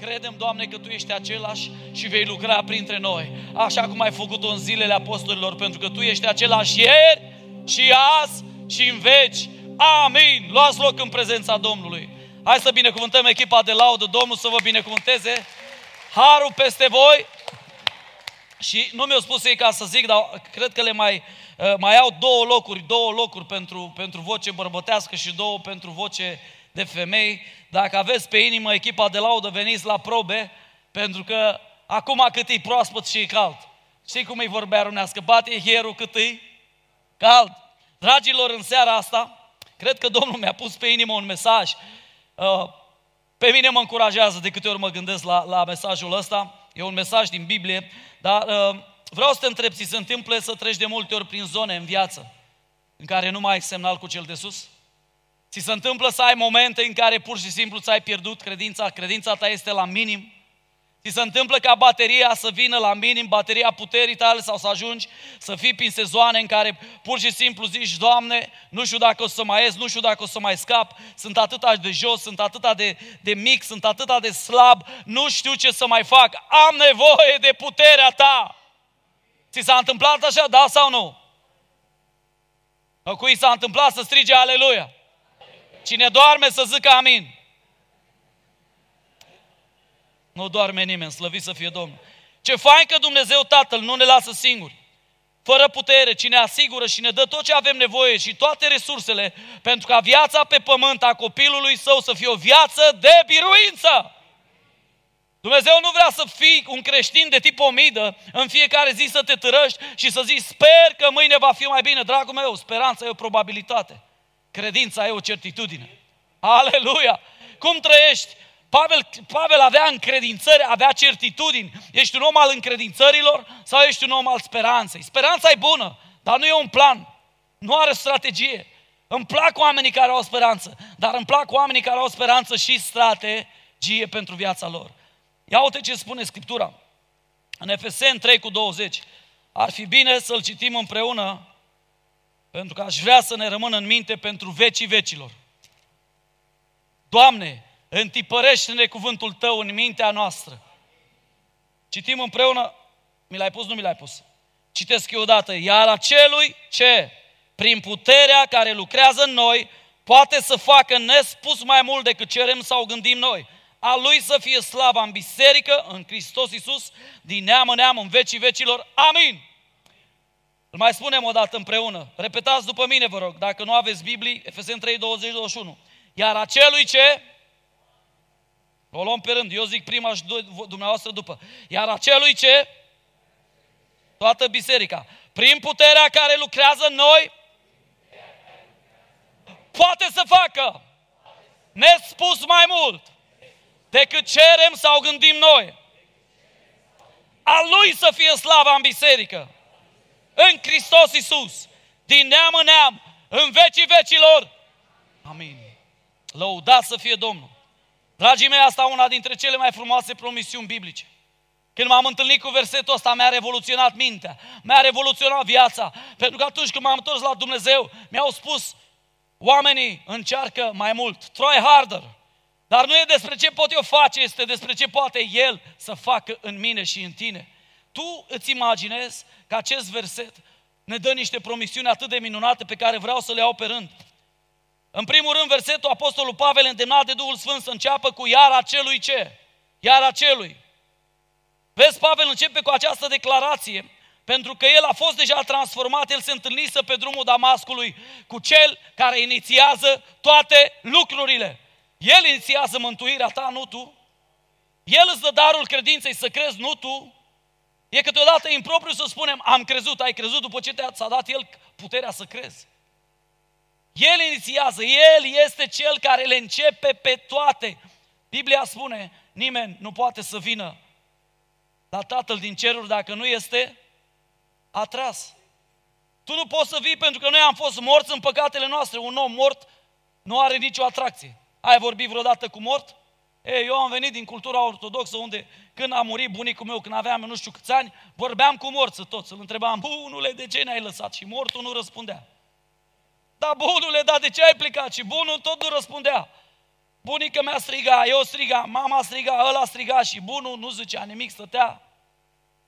Credem, Doamne, că Tu ești același și vei lucra printre noi, așa cum ai făcut-o în zilele apostolilor, pentru că Tu ești același ieri și azi și în veci. Amin! Luați loc în prezența Domnului. Hai să binecuvântăm echipa de laudă, Domnul să vă binecuvânteze. Harul peste voi. Și nu mi-au spus ei ca să zic, dar cred că le mai, uh, mai au două locuri, două locuri pentru, pentru voce bărbătească și două pentru voce de femei. Dacă aveți pe inimă echipa de laudă, veniți la probe, pentru că acum cât e proaspăt și e cald. Știi cum îi vorbea runească? Bate hierul cât e cald. Dragilor, în seara asta, cred că Domnul mi-a pus pe inimă un mesaj. Uh, pe mine mă încurajează de câte ori mă gândesc la, la mesajul ăsta. E un mesaj din Biblie, dar uh, vreau să te întreb, ți se întâmplă să treci de multe ori prin zone în viață în care nu mai ai semnal cu cel de sus? Ți se întâmplă să ai momente în care pur și simplu ți-ai pierdut credința, credința ta este la minim? Ți se întâmplă ca bateria să vină la minim, bateria puterii tale sau să ajungi să fii prin sezoane în care pur și simplu zici, Doamne, nu știu dacă o să mai ies, nu știu dacă o să mai scap, sunt atâta de jos, sunt atâta de, de mic, sunt atâta de slab, nu știu ce să mai fac, am nevoie de puterea ta. Ți s-a întâmplat așa, da sau nu? Cui s-a întâmplat să strige aleluia? Cine doarme să zică amin. Nu doarme nimeni, slăvit să fie Domnul. Ce fain că Dumnezeu Tatăl nu ne lasă singuri. Fără putere, cine asigură și ne dă tot ce avem nevoie și toate resursele pentru ca viața pe pământ a copilului său să fie o viață de biruință. Dumnezeu nu vrea să fii un creștin de tip omidă, în fiecare zi să te târăști și să zici, sper că mâine va fi mai bine. Dragul meu, speranța e o probabilitate. Credința e o certitudine. Aleluia! Cum trăiești? Pavel, Pavel avea încredințări, avea certitudini. Ești un om al încredințărilor sau ești un om al speranței? Speranța e bună, dar nu e un plan. Nu are strategie. Îmi plac oamenii care au speranță, dar îmi plac oamenii care au speranță și strategie pentru viața lor. Ia uite ce spune Scriptura. În Efesen 3 cu 20. Ar fi bine să-l citim împreună, pentru că aș vrea să ne rămână în minte pentru vecii vecilor. Doamne, întipărește-ne cuvântul Tău în mintea noastră. Citim împreună, mi l-ai pus, nu mi l-ai pus. Citesc eu odată. Iar acelui ce, prin puterea care lucrează în noi, poate să facă nespus mai mult decât cerem sau gândim noi. A Lui să fie slava în biserică, în Hristos Iisus, din neam în neam, în vecii vecilor. Amin! Îl mai spunem o dată împreună. Repetați după mine, vă rog, dacă nu aveți Biblie, Efeseni 3, 20, 21. Iar acelui ce, o luăm pe rând, eu zic prima și dumneavoastră după. Iar acelui ce? Toată biserica. Prin puterea care lucrează în noi, poate să facă nespus mai mult decât cerem sau gândim noi. A Lui să fie slava în biserică, în Hristos Iisus, din neam în neam, în vecii vecilor. Amin. Lăudat să fie Domnul. Dragii mei, asta una dintre cele mai frumoase promisiuni biblice. Când m-am întâlnit cu versetul ăsta, mi-a revoluționat mintea, mi-a revoluționat viața. Pentru că atunci când m-am întors la Dumnezeu, mi-au spus, oamenii încearcă mai mult, try harder. Dar nu e despre ce pot eu face, este despre ce poate El să facă în mine și în tine. Tu îți imaginezi că acest verset ne dă niște promisiuni atât de minunate pe care vreau să le iau pe rând. În primul rând, versetul Apostolul Pavel, îndemnat de Duhul Sfânt, să înceapă cu iar acelui ce? Iar acelui. Vezi, Pavel începe cu această declarație, pentru că el a fost deja transformat, el se întâlnise pe drumul Damascului cu cel care inițiază toate lucrurile. El inițiază mântuirea ta, nu tu. El îți dă darul credinței să crezi, nu tu. E câteodată impropriu să spunem, am crezut, ai crezut după ce ți-a dat El puterea să crezi. El inițiază, El este Cel care le începe pe toate. Biblia spune, nimeni nu poate să vină la Tatăl din ceruri dacă nu este atras. Tu nu poți să vii pentru că noi am fost morți în păcatele noastre. Un om mort nu are nicio atracție. Ai vorbit vreodată cu mort? Ei, eu am venit din cultura ortodoxă unde când a murit bunicul meu, când aveam nu știu câți ani, vorbeam cu morți toți. Îl întrebam, bunule, de ce ne-ai lăsat? Și mortul nu răspundea. Da, bunule, dar de ce ai plecat? Și bunul tot nu răspundea. Bunica mea striga, eu striga, mama striga, ăla striga și bunul nu zicea nimic, stătea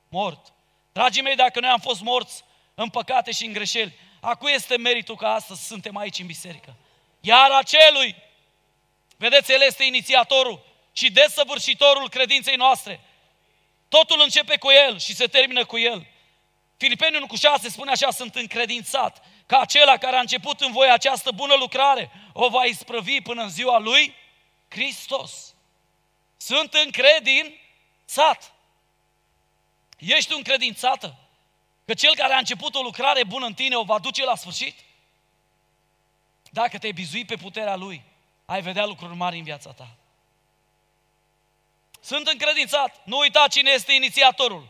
mort. Dragii mei, dacă noi am fost morți în păcate și în greșeli, a cui este meritul că astăzi suntem aici în biserică? Iar acelui, vedeți, El este inițiatorul și desăvârșitorul credinței noastre. Totul începe cu El și se termină cu El. Filipeni 1 cu 6 spune așa, sunt încredințat că acela care a început în voi această bună lucrare o va isprăvi până în ziua lui Hristos. Sunt încredințat. Ești încredințată că cel care a început o lucrare bună în tine o va duce la sfârșit? Dacă te-ai bizuit pe puterea Lui, ai vedea lucruri mari în viața ta. Sunt încredințat. Nu uita cine este inițiatorul.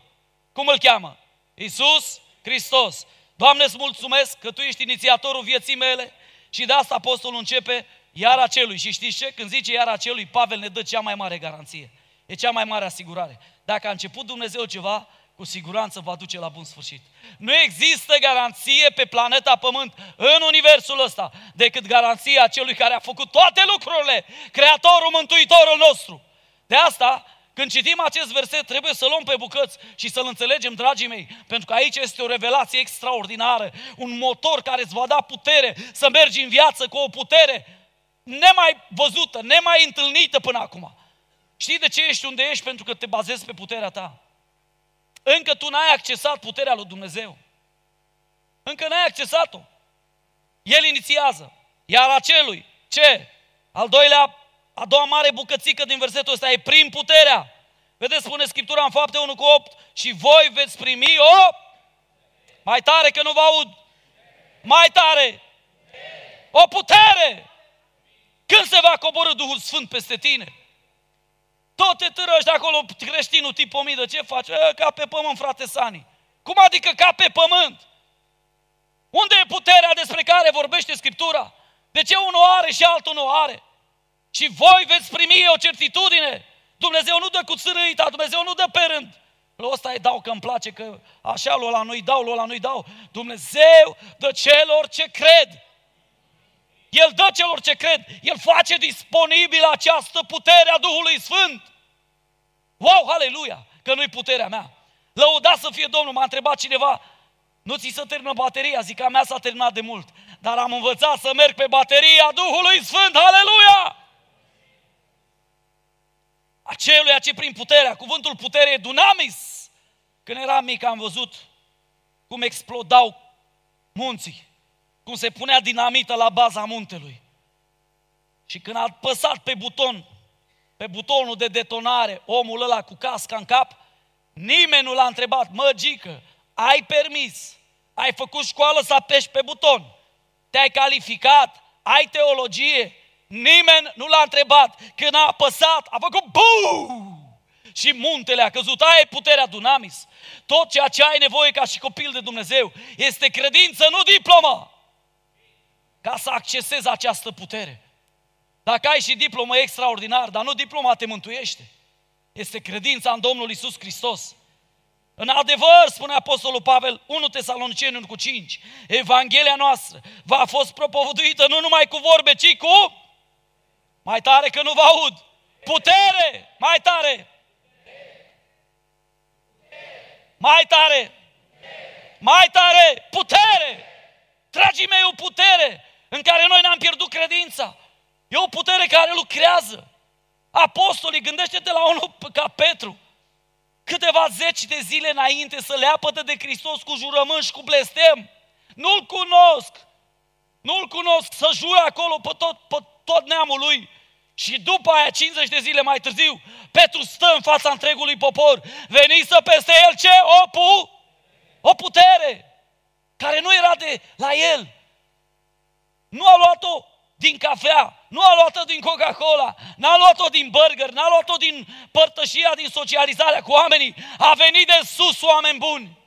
Cum îl cheamă? Iisus Hristos. Doamne, îți mulțumesc că Tu ești inițiatorul vieții mele și de asta apostolul începe iar acelui. Și știți ce? Când zice iar acelui, Pavel ne dă cea mai mare garanție. E cea mai mare asigurare. Dacă a început Dumnezeu ceva, cu siguranță va duce la bun sfârșit. Nu există garanție pe planeta Pământ, în universul ăsta, decât garanția celui care a făcut toate lucrurile, Creatorul, Mântuitorul nostru. De asta, când citim acest verset, trebuie să luăm pe bucăți și să-l înțelegem, dragii mei, pentru că aici este o revelație extraordinară, un motor care îți va da putere să mergi în viață cu o putere nemai văzută, nemai întâlnită până acum. Știi de ce ești unde ești? Pentru că te bazezi pe puterea ta. Încă tu n-ai accesat puterea lui Dumnezeu. Încă n-ai accesat-o. El inițiază. Iar acelui, ce? Al doilea, a doua mare bucățică din versetul ăsta e prin puterea. Vedeți, spune Scriptura în fapte 1 cu 8, și voi veți primi o... Mai tare că nu vă aud. Mai tare. O putere. Când se va coborâ Duhul Sfânt peste tine? Tot te târăși de acolo creștinul tipomidă, ce faci? E, ca pe pământ, frate Sani. Cum adică ca pe pământ? Unde e puterea despre care vorbește Scriptura? De ce unul are și altul nu are? Și voi veți primi o certitudine. Dumnezeu nu dă cu țărâita, Dumnezeu nu dă pe rând. Lui ăsta îi dau că îmi place, că așa lui ăla nu-i dau, lui ăla nu-i dau. Dumnezeu dă celor ce cred. El dă celor ce cred. El face disponibilă această putere a Duhului Sfânt. Wow, aleluia! Că nu-i puterea mea. Lăuda să fie Domnul, m-a întrebat cineva, nu ți se termină bateria? Zic, a mea s-a terminat de mult. Dar am învățat să merg pe bateria Duhului Sfânt, aleluia! Aceluia ce prin puterea, cuvântul putere e dunamis. Când eram mic am văzut cum explodau munții, cum se punea dinamită la baza muntelui. Și când a păsat pe buton pe butonul de detonare omul ăla cu casca în cap, nimeni nu l-a întrebat, măgică, ai permis, ai făcut școală să apeși pe buton, te-ai calificat, ai teologie, nimeni nu l-a întrebat. Când a apăsat, a făcut buu! Și muntele a căzut. Aia e puterea Dunamis. Tot ceea ce ai nevoie ca și copil de Dumnezeu este credință, nu diplomă. Ca să accesezi această putere. Dacă ai și diplomă extraordinar, dar nu diploma te mântuiește. Este credința în Domnul Isus Hristos. În adevăr, spune Apostolul Pavel, 1 Tesaloniceni 1 cu 5, Evanghelia noastră va fost propovăduită nu numai cu vorbe, ci cu mai tare că nu vă aud. Putere! Mai tare! Mai tare! Mai tare! Putere! Dragii mei, o putere în care noi ne-am pierdut credința. E o putere care lucrează. Apostolii, gândește-te la unul ca Petru. Câteva zeci de zile înainte să le apătă de Hristos cu jurământ și cu blestem. Nu-L cunosc. Nu-L cunosc. Să jure acolo pe tot, pe tot neamul lui. Și după aia, 50 de zile mai târziu, Petru stă în fața întregului popor. Veni să peste el ce? O, pu? o putere care nu era de la el. Nu a luat-o din cafea, nu a luat-o din Coca-Cola, n-a luat-o din burger, n-a luat-o din părtășia, din socializarea cu oamenii, a venit de sus oameni buni.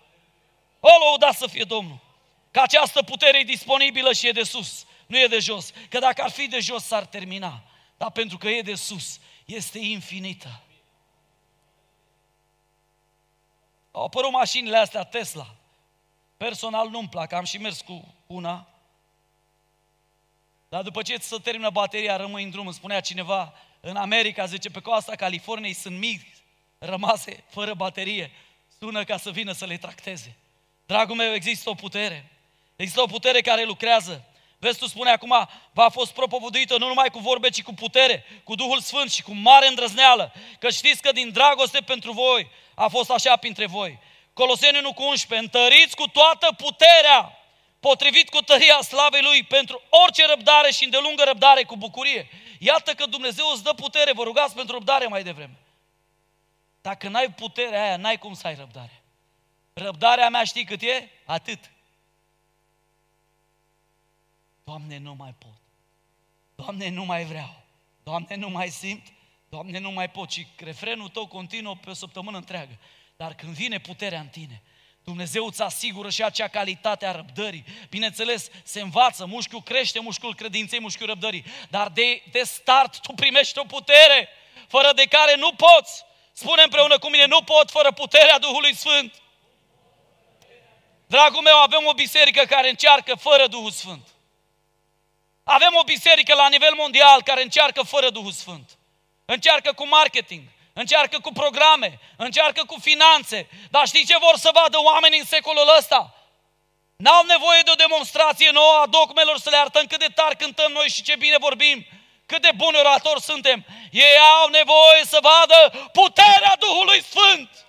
O lăuda să fie Domnul. Că această putere e disponibilă și e de sus, nu e de jos. Că dacă ar fi de jos s-ar termina. Dar pentru că e de sus, este infinită. Au apărut mașinile astea Tesla. Personal nu-mi plac, am și mers cu una. Dar după ce se termină bateria, rămâi în drum. Îmi spunea cineva, în America, zice, pe coasta Californiei sunt mii rămase fără baterie. Sună ca să vină să le tracteze. Dragul meu, există o putere. Există o putere care lucrează. Vezi, tu spune acum, va fost propovăduită nu numai cu vorbe, ci cu putere, cu Duhul Sfânt și cu mare îndrăzneală. Că știți că din dragoste pentru voi a fost așa printre voi. Coloseni 1 cu 11, întăriți cu toată puterea, potrivit cu tăria slavei Lui, pentru orice răbdare și îndelungă răbdare cu bucurie. Iată că Dumnezeu îți dă putere, vă rugați pentru răbdare mai devreme. Dacă n-ai puterea aia, n-ai cum să ai răbdare. Răbdarea mea știi cât e? Atât. Doamne, nu mai pot. Doamne, nu mai vreau. Doamne, nu mai simt. Doamne, nu mai pot. Și refrenul tău continuă pe o săptămână întreagă. Dar când vine puterea în tine, Dumnezeu îți asigură și acea calitate a răbdării. Bineînțeles, se învață, mușchiul crește, mușchiul credinței, mușchiul răbdării. Dar de, de start tu primești o putere fără de care nu poți. Spune împreună cu mine, nu pot fără puterea Duhului Sfânt. Dragul meu, avem o biserică care încearcă fără Duhul Sfânt. Avem o biserică la nivel mondial care încearcă fără Duhul Sfânt. Încearcă cu marketing, încearcă cu programe, încearcă cu finanțe. Dar știi ce vor să vadă oamenii în secolul ăsta? N-au nevoie de o demonstrație nouă a dogmelor să le arătăm cât de tare cântăm noi și ce bine vorbim, cât de buni oratori suntem. Ei au nevoie să vadă puterea Duhului Sfânt.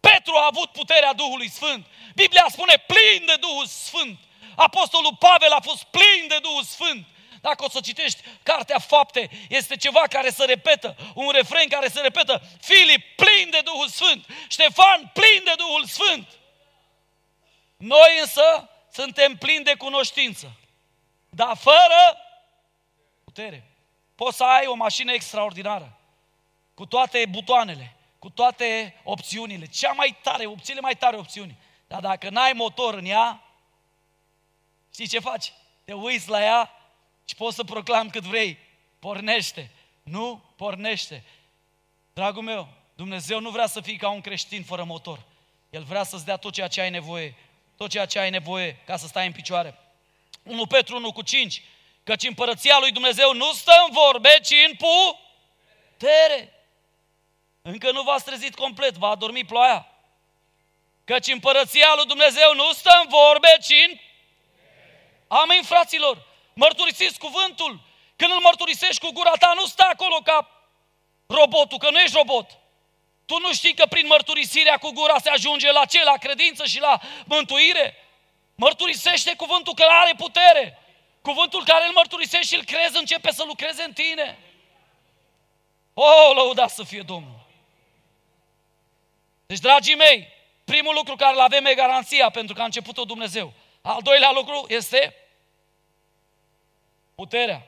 Petru a avut puterea Duhului Sfânt. Biblia spune plin de Duhul Sfânt. Apostolul Pavel a fost plin de Duhul Sfânt. Dacă o să citești Cartea Fapte, este ceva care se repetă, un refren care se repetă. Filip, plin de Duhul Sfânt. Ștefan, plin de Duhul Sfânt. Noi însă suntem plini de cunoștință, dar fără putere. Poți să ai o mașină extraordinară, cu toate butoanele, cu toate opțiunile, cea mai tare, opțiunile mai tare opțiuni. Dar dacă n-ai motor în ea, știi ce faci? Te uiți la ea și poți să proclam cât vrei. Pornește. Nu pornește. Dragul meu, Dumnezeu nu vrea să fii ca un creștin fără motor. El vrea să-ți dea tot ceea ce ai nevoie. Tot ceea ce ai nevoie ca să stai în picioare. 1 Petru 1 cu 5. Căci împărăția lui Dumnezeu nu stă în vorbe, ci în putere. Încă nu v-ați trezit complet, va adormi ploaia. Căci împărăția lui Dumnezeu nu stă în vorbe, ci în... Amin, fraților! Mărturisiți cuvântul. Când îl mărturisești cu gura ta, nu stă acolo ca robotul, că nu ești robot. Tu nu știi că prin mărturisirea cu gura se ajunge la ce? La credință și la mântuire? Mărturisește cuvântul că are putere. Cuvântul care îl mărturisești și îl crezi începe să lucreze în tine. O, oh, lăudat să fie Domnul! Deci, dragii mei, primul lucru care îl avem e garanția pentru că a început-o Dumnezeu. Al doilea lucru este puterea.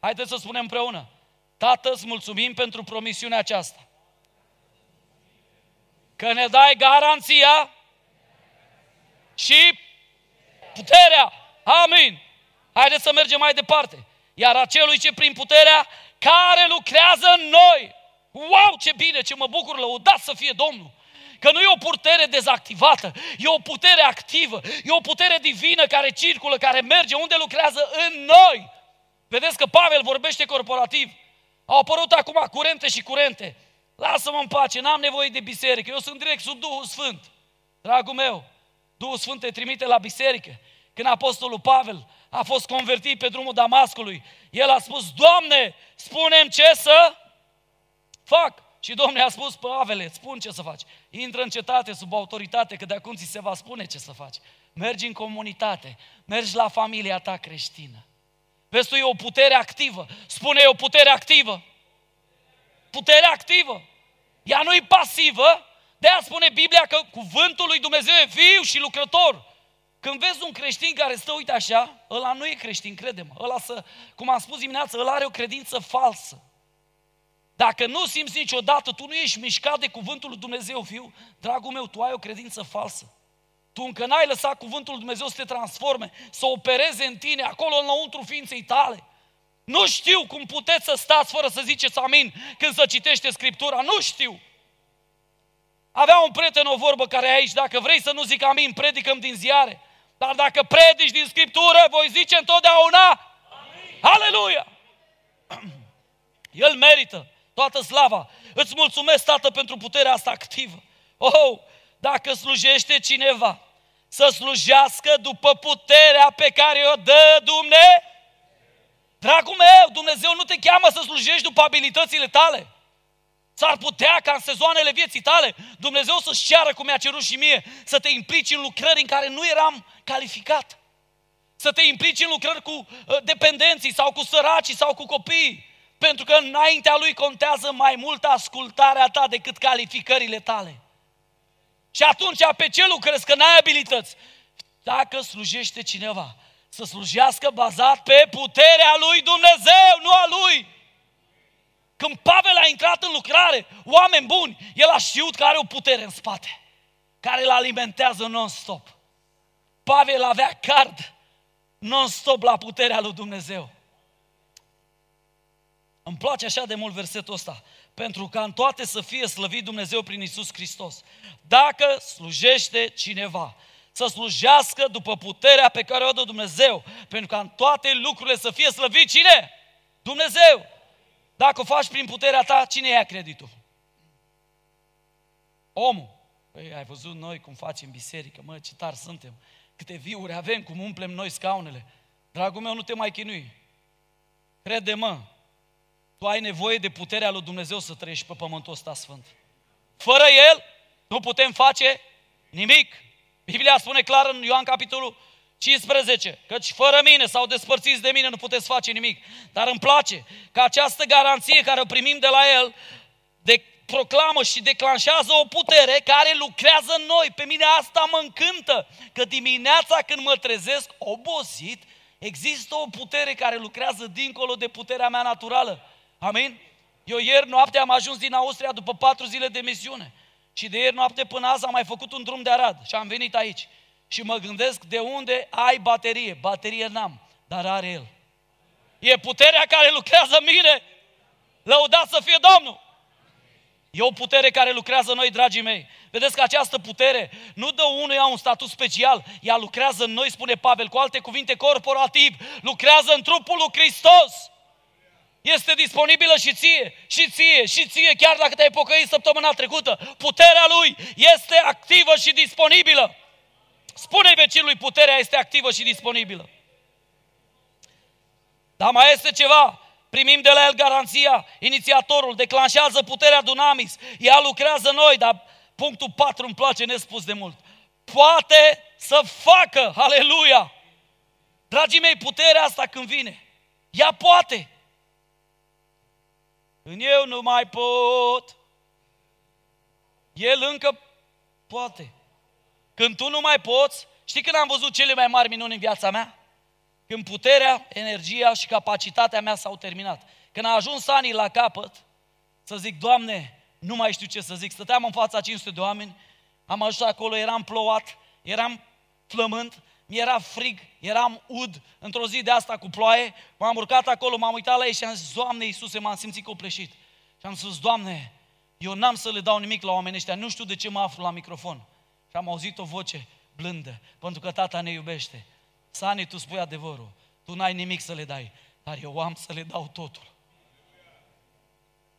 Haideți să spunem împreună. Tată, îți mulțumim pentru promisiunea aceasta. Că ne dai garanția și puterea. Amin. Haideți să mergem mai departe. Iar acelui ce prin puterea care lucrează în noi. Wow, ce bine, ce mă bucur, lăudat să fie Domnul. Că nu e o putere dezactivată, e o putere activă, e o putere divină care circulă, care merge, unde lucrează în noi. Vedeți că Pavel vorbește corporativ. Au apărut acum curente și curente. Lasă-mă în pace, n-am nevoie de biserică, eu sunt direct sub Duhul Sfânt. Dragul meu, Duhul Sfânt te trimite la biserică. Când Apostolul Pavel a fost convertit pe drumul Damascului, el a spus, Doamne, spunem ce să fac. Și Domnul a spus, Pavele, spun ce să faci. Intră în cetate sub autoritate, că de acum ți se va spune ce să faci. Mergi în comunitate, mergi la familia ta creștină. Vezi tu, e o putere activă. Spune, e o putere activă. Putere activă. Ea nu e pasivă. De aia spune Biblia că cuvântul lui Dumnezeu e viu și lucrător. Când vezi un creștin care stă, uite așa, ăla nu e creștin, crede-mă. Ăla să, cum am spus dimineața, ăla are o credință falsă. Dacă nu simți niciodată, tu nu ești mișcat de cuvântul lui Dumnezeu, fiu, dragul meu, tu ai o credință falsă. Tu încă n-ai lăsat cuvântul lui Dumnezeu să te transforme, să opereze în tine, acolo înăuntru ființei tale. Nu știu cum puteți să stați fără să ziceți amin când să citește Scriptura, nu știu. Avea un prieten o vorbă care e aici, dacă vrei să nu zic amin, predicăm din ziare. Dar dacă predici din Scriptură, voi zice întotdeauna Amin. Aleluia! El merită toată slava. Îți mulțumesc, Tată, pentru puterea asta activă. Oh, dacă slujește cineva, să slujească după puterea pe care o dă Dumnezeu. Dragul meu, Dumnezeu nu te cheamă să slujești după abilitățile tale. S-ar putea ca în sezoanele vieții tale Dumnezeu să-și ceară, cum mi-a cerut și mie, să te implici în lucrări în care nu eram calificat. Să te implici în lucrări cu uh, dependenții sau cu săracii sau cu copiii. Pentru că înaintea lui contează mai mult ascultarea ta decât calificările tale. Și atunci pe ce lucrezi? Că n-ai abilități. Dacă slujește cineva, să slujească bazat pe puterea lui Dumnezeu, nu a lui. Când Pavel a intrat în lucrare, oameni buni, el a știut că are o putere în spate, care îl alimentează non-stop. Pavel avea card non-stop la puterea lui Dumnezeu. Îmi place așa de mult versetul ăsta, pentru ca în toate să fie slăvit Dumnezeu prin Isus Hristos. Dacă slujește cineva, să slujească după puterea pe care o dă Dumnezeu, pentru ca în toate lucrurile să fie slăvit cine? Dumnezeu. Dacă o faci prin puterea ta, cine ia creditul? Omul. Păi ai văzut noi cum facem biserică, mă, ce tari suntem, câte viuri avem, cum umplem noi scaunele. Dragul meu, nu te mai chinui. Crede-mă, tu ai nevoie de puterea lui Dumnezeu să trăiești pe pământul ăsta sfânt. Fără El nu putem face nimic. Biblia spune clar în Ioan capitolul 15, căci fără mine sau despărțiți de mine nu puteți face nimic. Dar îmi place că această garanție care o primim de la El de proclamă și declanșează o putere care lucrează în noi. Pe mine asta mă încântă, că dimineața când mă trezesc obosit, există o putere care lucrează dincolo de puterea mea naturală. Amin? Eu ieri noapte am ajuns din Austria după patru zile de misiune. Și de ieri noapte până azi am mai făcut un drum de Arad și am venit aici. Și mă gândesc de unde ai baterie. Baterie n-am, dar are El. E puterea care lucrează în mine. Lăudat să fie Domnul! E o putere care lucrează noi, dragii mei. Vedeți că această putere nu dă unuia un statut special, ea lucrează în noi, spune Pavel, cu alte cuvinte, corporativ, lucrează în trupul lui Hristos este disponibilă și ție, și ție, și ție, chiar dacă te-ai pocăit săptămâna trecută. Puterea Lui este activă și disponibilă. Spune-i vecinului, puterea este activă și disponibilă. Dar mai este ceva. Primim de la el garanția, inițiatorul declanșează puterea Dunamis, ea lucrează noi, dar punctul 4 îmi place nespus de mult. Poate să facă, aleluia! Dragii mei, puterea asta când vine, ea poate. În eu nu mai pot. El încă poate. Când tu nu mai poți, știi când am văzut cele mai mari minuni în viața mea? Când puterea, energia și capacitatea mea s-au terminat. Când a ajuns anii la capăt, să zic, Doamne, nu mai știu ce să zic. Stăteam în fața 500 de oameni, am ajuns acolo, eram plouat, eram flământ, mi-era frig, eram ud, într-o zi de asta cu ploaie, m-am urcat acolo, m-am uitat la ei și am zis, Doamne Iisuse, m-am simțit copleșit. Și am spus, Doamne, eu n-am să le dau nimic la oamenii ăștia, nu știu de ce mă aflu la microfon. Și am auzit o voce blândă, pentru că tata ne iubește. Sani, tu spui adevărul, tu n-ai nimic să le dai, dar eu am să le dau totul.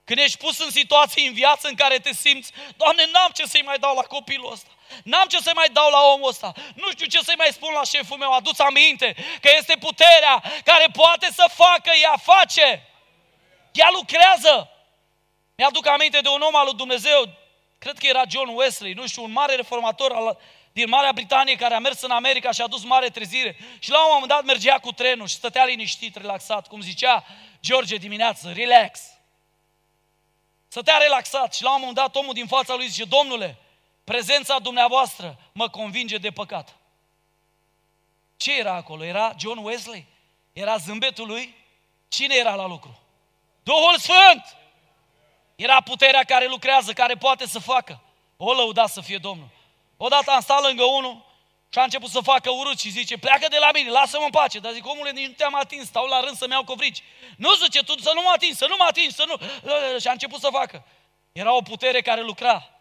Când ești pus în situații în viață în care te simți, Doamne, n-am ce să-i mai dau la copilul ăsta. N-am ce să-i mai dau la omul ăsta. Nu știu ce să-i mai spun la șeful meu. Aduți aminte că este puterea care poate să facă, ea face. Ea lucrează. Mi-aduc aminte de un om al lui Dumnezeu, cred că era John Wesley, nu știu, un mare reformator al, din Marea Britanie care a mers în America și a dus mare trezire. Și la un moment dat mergea cu trenul și stătea liniștit, relaxat, cum zicea George dimineață, relax. Stătea relaxat și la un moment dat omul din fața lui zice, Domnule, prezența dumneavoastră mă convinge de păcat. Ce era acolo? Era John Wesley? Era zâmbetul lui? Cine era la lucru? Duhul Sfânt! Era puterea care lucrează, care poate să facă. O lăuda să fie Domnul. Odată am stat lângă unul și a început să facă urât și zice, pleacă de la mine, lasă-mă în pace. Dar zic, omule, nici nu te-am atins, stau la rând să-mi iau covrici. Nu zice, tu să nu mă atingi, să nu mă atingi, să nu... Și a început să facă. Era o putere care lucra.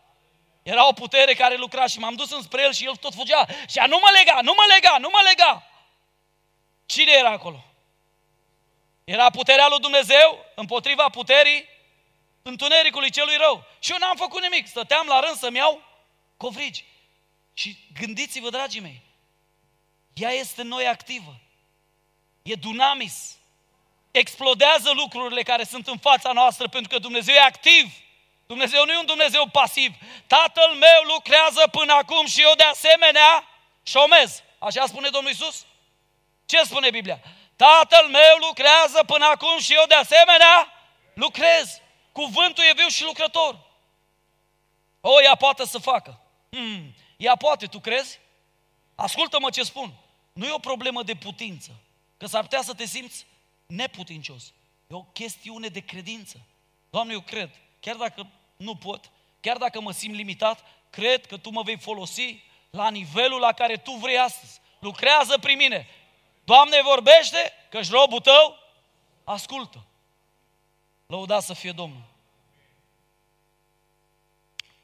Era o putere care lucra și m-am dus înspre el și el tot fugea. Și a, nu mă lega, nu mă lega, nu mă lega. Cine era acolo? Era puterea lui Dumnezeu împotriva puterii întunericului celui rău. Și eu n-am făcut nimic. Stăteam la rând să-mi iau covrigi. Și gândiți-vă, dragii mei, ea este în noi activă. E dunamis. Explodează lucrurile care sunt în fața noastră pentru că Dumnezeu e activ. Dumnezeu nu e un Dumnezeu pasiv. Tatăl meu lucrează până acum și eu de asemenea șomez. Așa spune Domnul Isus? Ce spune Biblia? Tatăl meu lucrează până acum și eu de asemenea lucrez. Cuvântul e viu și lucrător. O, ea poate să facă. Hmm, ea poate, tu crezi? Ascultă-mă ce spun. Nu e o problemă de putință. Că s-ar putea să te simți neputincios. E o chestiune de credință. Doamne, eu cred. Chiar dacă nu pot, chiar dacă mă simt limitat, cred că Tu mă vei folosi la nivelul la care Tu vrei astăzi. Lucrează prin mine. Doamne, vorbește, că-și robul Tău ascultă. Lăudat să fie Domnul.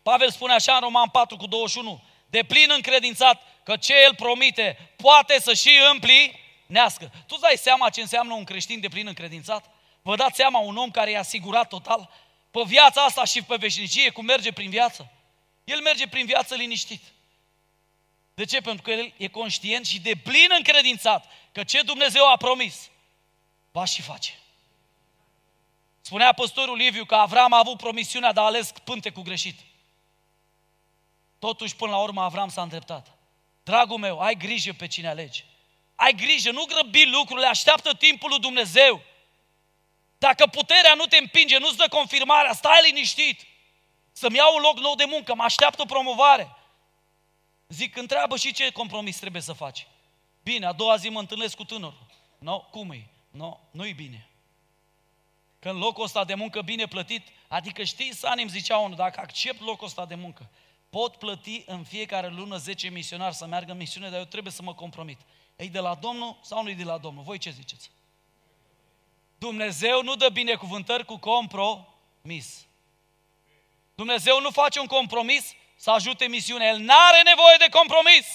Pavel spune așa în Roman 4 cu 21, de plin încredințat că ce el promite poate să și împlinească. Tu îți dai seama ce înseamnă un creștin de plin încredințat? Vă dați seama un om care e asigurat total pe viața asta și pe veșnicie, cum merge prin viață? El merge prin viață liniștit. De ce? Pentru că el e conștient și de plin încredințat că ce Dumnezeu a promis, va și face. Spunea păstorul Liviu că Avram a avut promisiunea de a ales cu greșit. Totuși, până la urmă, Avram s-a îndreptat. Dragul meu, ai grijă pe cine alegi. Ai grijă, nu grăbi lucrurile, așteaptă timpul lui Dumnezeu. Dacă puterea nu te împinge, nu-ți dă confirmarea, stai liniștit. Să-mi iau un loc nou de muncă, mă așteaptă promovare. Zic, întreabă și ce compromis trebuie să faci. Bine, a doua zi mă întâlnesc cu tânărul. No, cum e? No, nu-i bine. Că în locul ăsta de muncă bine plătit, adică știi, Sanim zicea unul, dacă accept locul ăsta de muncă, pot plăti în fiecare lună 10 misionari să meargă în misiune, dar eu trebuie să mă compromit. Ei de la Domnul sau nu-i de la Domnul? Voi ce ziceți? Dumnezeu nu dă binecuvântări cu compromis. Dumnezeu nu face un compromis să ajute misiunea. El n-are nevoie de compromis.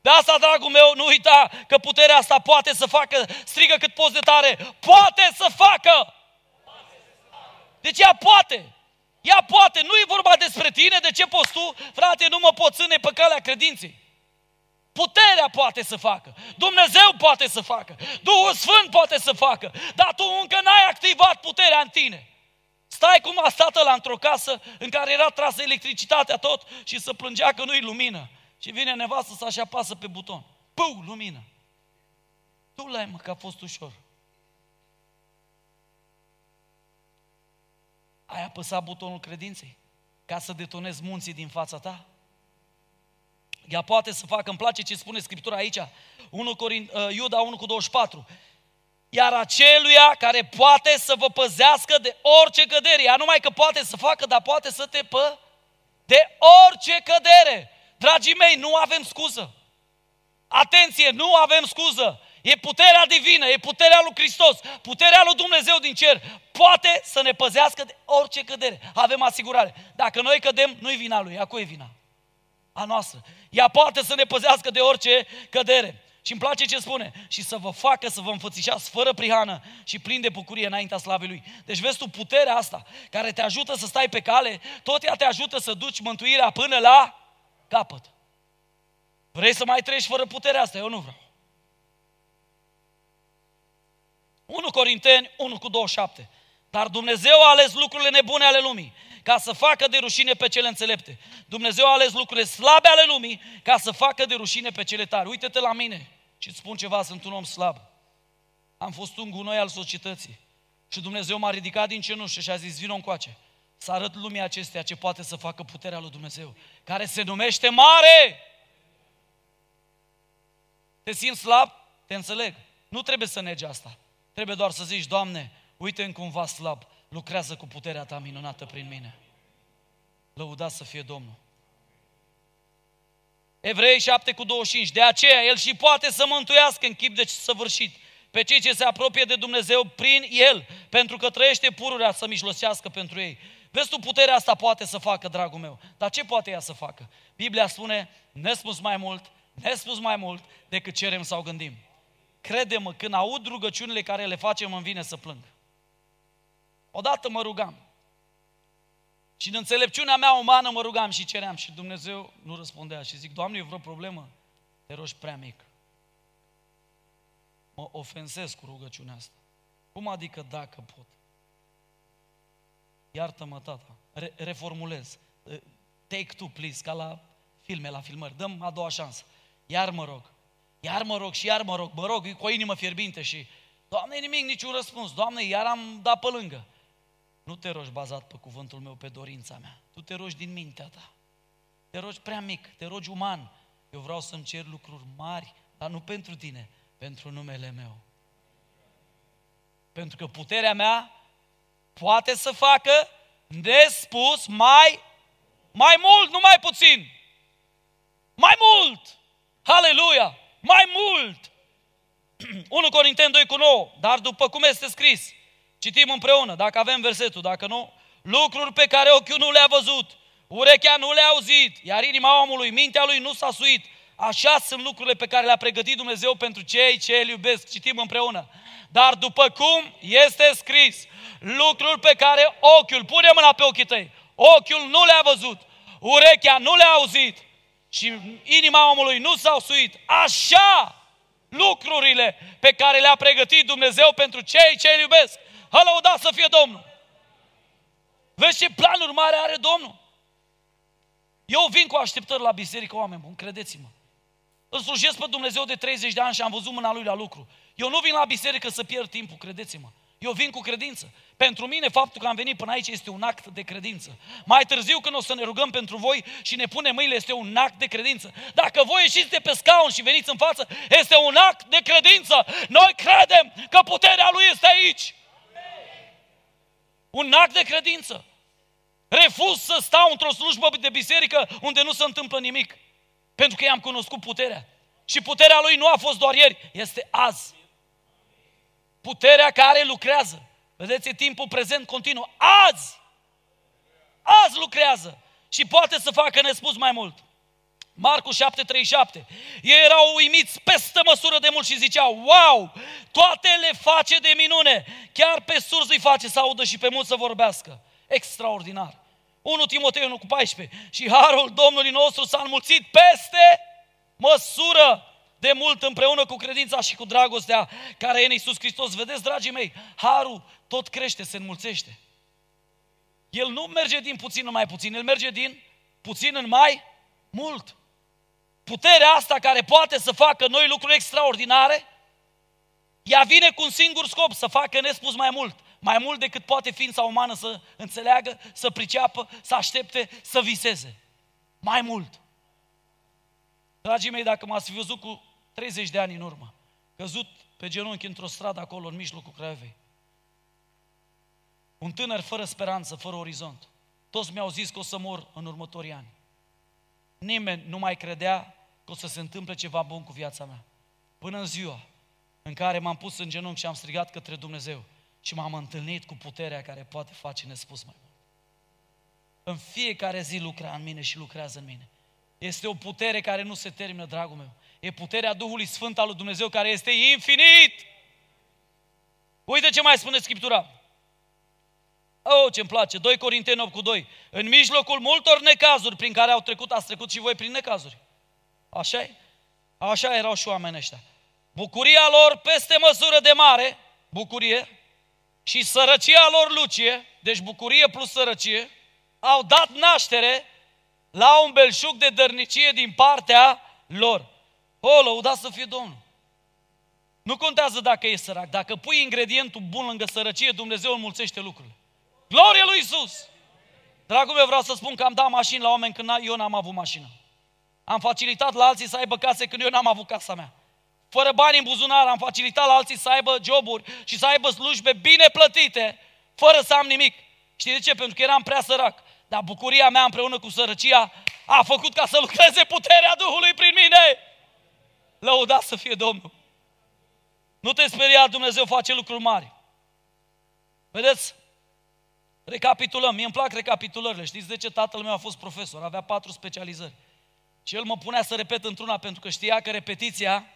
De asta, dragul meu, nu uita că puterea asta poate să facă, strigă cât poți de tare, poate să facă! Deci ea poate! Ea poate, nu e vorba despre tine, de ce poți tu, frate, nu mă poți ține pe calea credinței. Puterea poate să facă, Dumnezeu poate să facă, Duhul Sfânt poate să facă, dar tu încă n-ai activat puterea în tine. Stai cum a stat la într-o casă în care era trasă electricitatea tot și să plângea că nu-i lumină. Și vine nevastă să așa apasă pe buton. Pău, lumină. Tu l-ai mă, că a fost ușor. Ai apăsat butonul credinței ca să detonezi munții din fața ta? Ea poate să facă, îmi place ce spune Scriptura aici, 1 Corin, uh, Iuda 1 cu 24. Iar aceluia care poate să vă păzească de orice cădere, ea numai că poate să facă, dar poate să te pă de orice cădere. Dragii mei, nu avem scuză. Atenție, nu avem scuză. E puterea divină, e puterea lui Hristos, puterea lui Dumnezeu din cer. Poate să ne păzească de orice cădere. Avem asigurare. Dacă noi cădem, nu-i vina lui, a cui e vina? A noastră. Ea poate să ne păzească de orice cădere. Și îmi place ce spune. Și să vă facă să vă înfățișați fără prihană și plin de bucurie înaintea slavei Lui. Deci vezi tu puterea asta care te ajută să stai pe cale, tot ea te ajută să duci mântuirea până la capăt. Vrei să mai treci fără puterea asta? Eu nu vreau. 1 Corinteni 1 cu 27. Dar Dumnezeu a ales lucrurile nebune ale lumii ca să facă de rușine pe cele înțelepte. Dumnezeu a ales lucrurile slabe ale lumii ca să facă de rușine pe cele tare. Uite-te la mine și îți spun ceva, sunt un om slab. Am fost un gunoi al societății. Și Dumnezeu m-a ridicat din cenușă și a zis, vină încoace, să arăt lumii acestea ce poate să facă puterea lui Dumnezeu, care se numește mare. Te simți slab? Te înțeleg. Nu trebuie să negi asta. Trebuie doar să zici, Doamne, uite în cumva slab, lucrează cu puterea Ta minunată prin mine. Lăudat să fie Domnul. Evrei 7 cu 25. De aceea El și poate să mântuiască în chip de săvârșit pe cei ce se apropie de Dumnezeu prin El, pentru că trăiește pururea să mijlocească pentru ei. Vezi tu, puterea asta poate să facă, dragul meu. Dar ce poate ea să facă? Biblia spune, nespus mai mult, nespus mai mult decât cerem sau gândim. Crede-mă, când aud rugăciunile care le facem, îmi vine să plâng. Odată mă rugam. Și în înțelepciunea mea umană mă rugam și ceream și Dumnezeu nu răspundea. Și zic, Doamne, e vreo problemă? Te rogi prea mic. Mă ofensez cu rugăciunea asta. Cum adică dacă pot? Iartă-mă, tata. Re- reformulez. Take two, please, ca la filme, la filmări. Dăm a doua șansă. Iar mă rog. Iar mă rog și iar mă rog. Mă rog cu o inimă fierbinte și Doamne, nimic, niciun răspuns. Doamne, iar am dat pe lângă. Nu te rogi bazat pe cuvântul meu, pe dorința mea. Tu te rogi din mintea ta. Te rogi prea mic, te rogi uman. Eu vreau să-mi cer lucruri mari, dar nu pentru tine, pentru numele meu. Pentru că puterea mea poate să facă nespus mai, mai mult, nu mai puțin. Mai mult! Haleluia! Mai mult! 1 Corinteni 2 cu 9, dar după cum este scris, citim împreună, dacă avem versetul, dacă nu, lucruri pe care ochiul nu le-a văzut, urechea nu le-a auzit, iar inima omului, mintea lui nu s-a suit. Așa sunt lucrurile pe care le-a pregătit Dumnezeu pentru cei ce îl iubesc. Citim împreună. Dar după cum este scris, lucruri pe care ochiul, pune mâna pe ochii tăi, ochiul nu le-a văzut, urechea nu le-a auzit și inima omului nu s-a suit. Așa lucrurile pe care le-a pregătit Dumnezeu pentru cei ce îl iubesc. Hălăuda să fie Domnul! Vezi ce planuri mari are Domnul? Eu vin cu așteptări la biserică, oameni buni, credeți-mă. Îl slujesc pe Dumnezeu de 30 de ani și am văzut mâna Lui la lucru. Eu nu vin la biserică să pierd timpul, credeți-mă. Eu vin cu credință. Pentru mine, faptul că am venit până aici este un act de credință. Mai târziu, când o să ne rugăm pentru voi și ne punem mâinile, este un act de credință. Dacă voi ieșiți de pe scaun și veniți în față, este un act de credință. Noi credem că puterea Lui este aici. Un act de credință. Refuz să stau într-o slujbă de biserică unde nu se întâmplă nimic. Pentru că i-am cunoscut puterea. Și puterea Lui nu a fost doar ieri, este azi. Puterea care lucrează. Vedeți, e timpul prezent continuu. Azi! Azi lucrează. Și poate să facă nespus mai mult. Marcu 7:37. Ei erau uimiți peste măsură de mult și ziceau, wow, toate le face de minune. Chiar pe surzi îi face să audă și pe mult să vorbească. Extraordinar. 1 Timotei 1 cu 14. Și harul Domnului nostru s-a înmulțit peste măsură de mult împreună cu credința și cu dragostea care e în Iisus Hristos. Vedeți, dragii mei, harul tot crește, se înmulțește. El nu merge din puțin în mai puțin, el merge din puțin în mai mult. Puterea asta care poate să facă noi lucruri extraordinare, ea vine cu un singur scop, să facă nespus mai mult. Mai mult decât poate ființa umană să înțeleagă, să priceapă, să aștepte, să viseze. Mai mult. Dragii mei, dacă m-ați fi văzut cu 30 de ani în urmă, căzut pe genunchi într-o stradă acolo, în mijlocul Craiovei, un tânăr fără speranță, fără orizont. Toți mi-au zis că o să mor în următorii ani. Nimeni nu mai credea că o să se întâmple ceva bun cu viața mea. Până în ziua în care m-am pus în genunchi și am strigat către Dumnezeu și m-am întâlnit cu puterea care poate face nespus mai mult. În fiecare zi lucra în mine și lucrează în mine. Este o putere care nu se termină, dragul meu. E puterea Duhului Sfânt al lui Dumnezeu care este infinit. Uite ce mai spune Scriptura. Oh, ce-mi place, 2 Corinteni 8 cu 2. În mijlocul multor necazuri prin care au trecut, ați trecut și voi prin necazuri. Așa e? Așa erau și oamenii ăștia. Bucuria lor peste măsură de mare, bucurie, și sărăcia lor lucie, deci bucurie plus sărăcie, au dat naștere la un belșug de dărnicie din partea lor. O, lăudați să fie Domnul! Nu contează dacă e sărac, dacă pui ingredientul bun lângă sărăcie, Dumnezeu înmulțește lucrurile. Glorie lui Isus! Dragul meu, vreau să spun că am dat mașini la oameni când eu n-am avut mașină. Am facilitat la alții să aibă case când eu n-am avut casa mea. Fără bani în buzunar am facilitat la alții să aibă joburi și să aibă slujbe bine plătite, fără să am nimic. Știi de ce? Pentru că eram prea sărac. Dar bucuria mea împreună cu sărăcia a făcut ca să lucreze puterea Duhului prin mine. Lăudați să fie Domnul! Nu te speria, Dumnezeu face lucruri mari. Vedeți? Recapitulăm. Mie îmi plac recapitulările. Știți de ce tatăl meu a fost profesor? Avea patru specializări. Și el mă punea să repet într-una pentru că știa că repetiția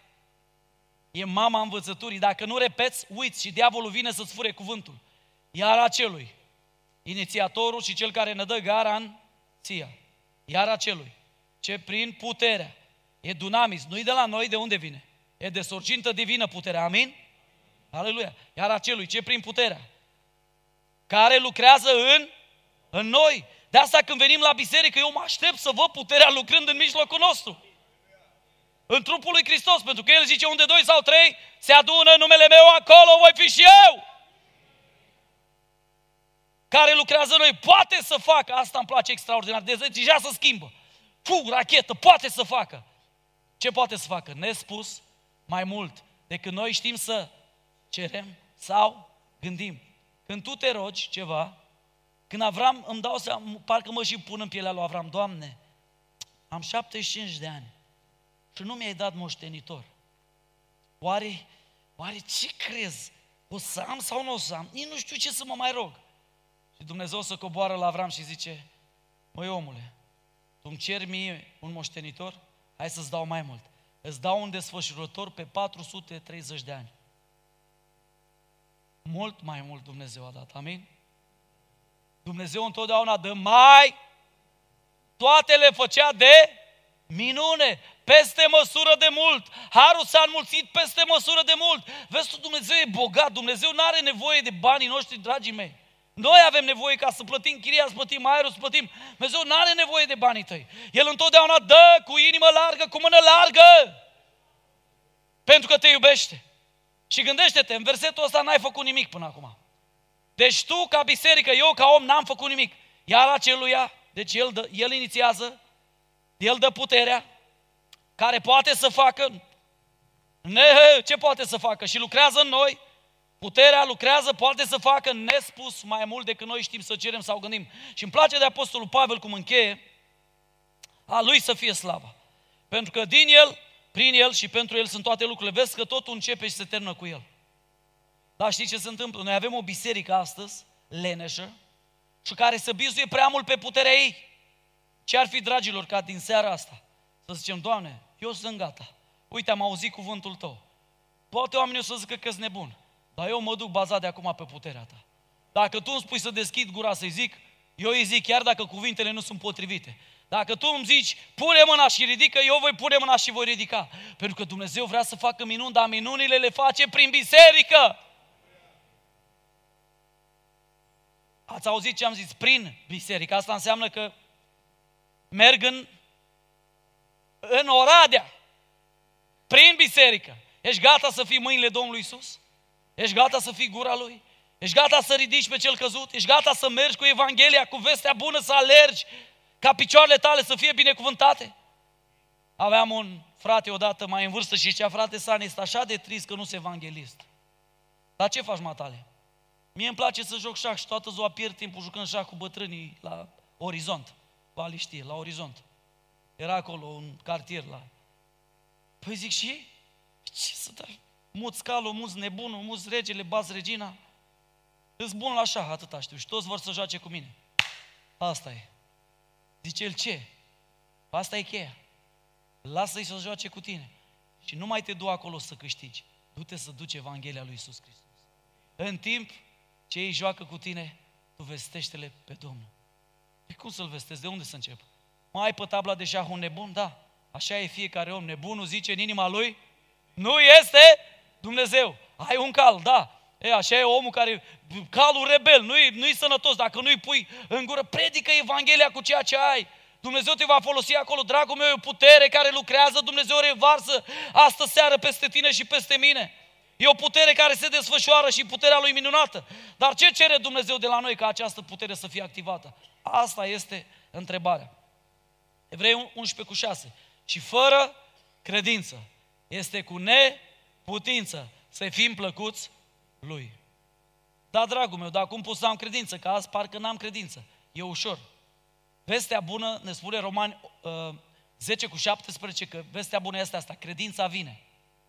e mama învățăturii. Dacă nu repeți, uiți și diavolul vine să-ți fure cuvântul. Iar acelui, inițiatorul și cel care ne dă garanția. Iar acelui, ce prin puterea, e dunamis, nu-i de la noi, de unde vine? E de sorgintă divină puterea, amin? Aleluia! Iar acelui, ce prin puterea, care lucrează în, în noi. De asta când venim la biserică, eu mă aștept să văd puterea lucrând în mijlocul nostru. În trupul lui Hristos, pentru că El zice unde doi sau trei se adună numele meu acolo, voi fi și eu. Care lucrează noi, poate să facă, asta îmi place extraordinar, de deja să schimbă. Fu, rachetă, poate să facă. Ce poate să facă? Nespus mai mult decât noi știm să cerem sau gândim. Când tu te rogi ceva, când Avram, îmi dau seama, parcă mă și pun în pielea lui Avram, Doamne, am 75 de ani și nu mi-ai dat moștenitor. Oare, oare ce crezi? O să am sau nu o să am? Nici nu știu ce să mă mai rog. Și Dumnezeu să coboară la Avram și zice, măi omule, tu îmi ceri mie un moștenitor? Hai să-ți dau mai mult. Îți dau un desfășurător pe 430 de ani. Mult mai mult Dumnezeu a dat, amin? Dumnezeu întotdeauna dă mai, toate le făcea de minune, peste măsură de mult. Harul s-a înmulțit peste măsură de mult. Vezi tu, Dumnezeu e bogat, Dumnezeu nu are nevoie de banii noștri, dragii mei. Noi avem nevoie ca să plătim chiria, să plătim aerul, să plătim. Dumnezeu nu are nevoie de banii tăi. El întotdeauna dă cu inimă largă, cu mână largă. Pentru că te iubește. Și gândește-te, în versetul ăsta n-ai făcut nimic până acum. Deci tu, ca biserică, eu ca om, n-am făcut nimic. Iar aceluia, deci el, dă, el inițiază, el dă puterea, care poate să facă, ne, ce poate să facă? Și lucrează în noi, puterea lucrează, poate să facă nespus mai mult decât noi știm să cerem sau gândim. Și îmi place de Apostolul Pavel cum încheie, a lui să fie slava. Pentru că din el prin El și pentru El sunt toate lucrurile. Vezi că totul începe și se termină cu El. Dar știi ce se întâmplă? Noi avem o biserică astăzi, leneșă, și care să bizuie prea mult pe puterea ei. Ce ar fi, dragilor, ca din seara asta să zicem, Doamne, eu sunt gata. Uite, am auzit cuvântul Tău. Poate oamenii o să zică că sunt nebun, dar eu mă duc bazat de acum pe puterea Ta. Dacă Tu îmi spui să deschid gura să-i zic, eu îi zic chiar dacă cuvintele nu sunt potrivite. Dacă tu îmi zici, pune mâna și ridică, eu voi pune mâna și voi ridica. Pentru că Dumnezeu vrea să facă minuni, dar minunile le face prin biserică. Ați auzit ce am zis? Prin biserică. Asta înseamnă că merg în, în Oradea. Prin biserică. Ești gata să fii mâinile Domnului Isus? Ești gata să fii gura Lui? Ești gata să ridici pe cel căzut? Ești gata să mergi cu Evanghelia, cu vestea bună, să alergi ca picioarele tale să fie binecuvântate. Aveam un frate odată mai în vârstă și zicea, frate San, este așa de trist că nu se evanghelist. Dar ce faci, matale? Mie îmi place să joc șah și toată ziua pierd timpul jucând șah cu bătrânii la orizont. Vali știe, la orizont. Era acolo un cartier la... Păi zic și ce să dai? Muți calul, muți nebunul, muți regele, baz regina. Îți bun la șah, atâta știu. Și toți vor să joace cu mine. Asta e. Zice el, ce? Asta e cheia. Lasă-i să joace cu tine. Și nu mai te du acolo să câștigi. Du-te să duci Evanghelia lui Isus Hristos. În timp ce ei joacă cu tine, tu vestește-le pe Domnul. Pe cum să-l vestezi? De unde să încep? Mai ai pe tabla de șah un nebun? Da. Așa e fiecare om. Nebunul zice în inima lui, nu este Dumnezeu. Ai un cal, da. E, așa e omul care, calul rebel, nu-i, nu-i sănătos. Dacă nu-i pui în gură, predică Evanghelia cu ceea ce ai. Dumnezeu te va folosi acolo, dragul meu, e o putere care lucrează, Dumnezeu revarsă astă seară peste tine și peste mine. E o putere care se desfășoară și puterea lui minunată. Dar ce cere Dumnezeu de la noi ca această putere să fie activată? Asta este întrebarea. Evrei 11 cu 6. Și fără credință este cu neputință să fim plăcuți lui. Da, dragul meu, dar cum pot să am credință? Că azi parcă n-am credință. E ușor. Vestea bună, ne spune Romani uh, 10 cu 17, că vestea bună este asta, credința vine,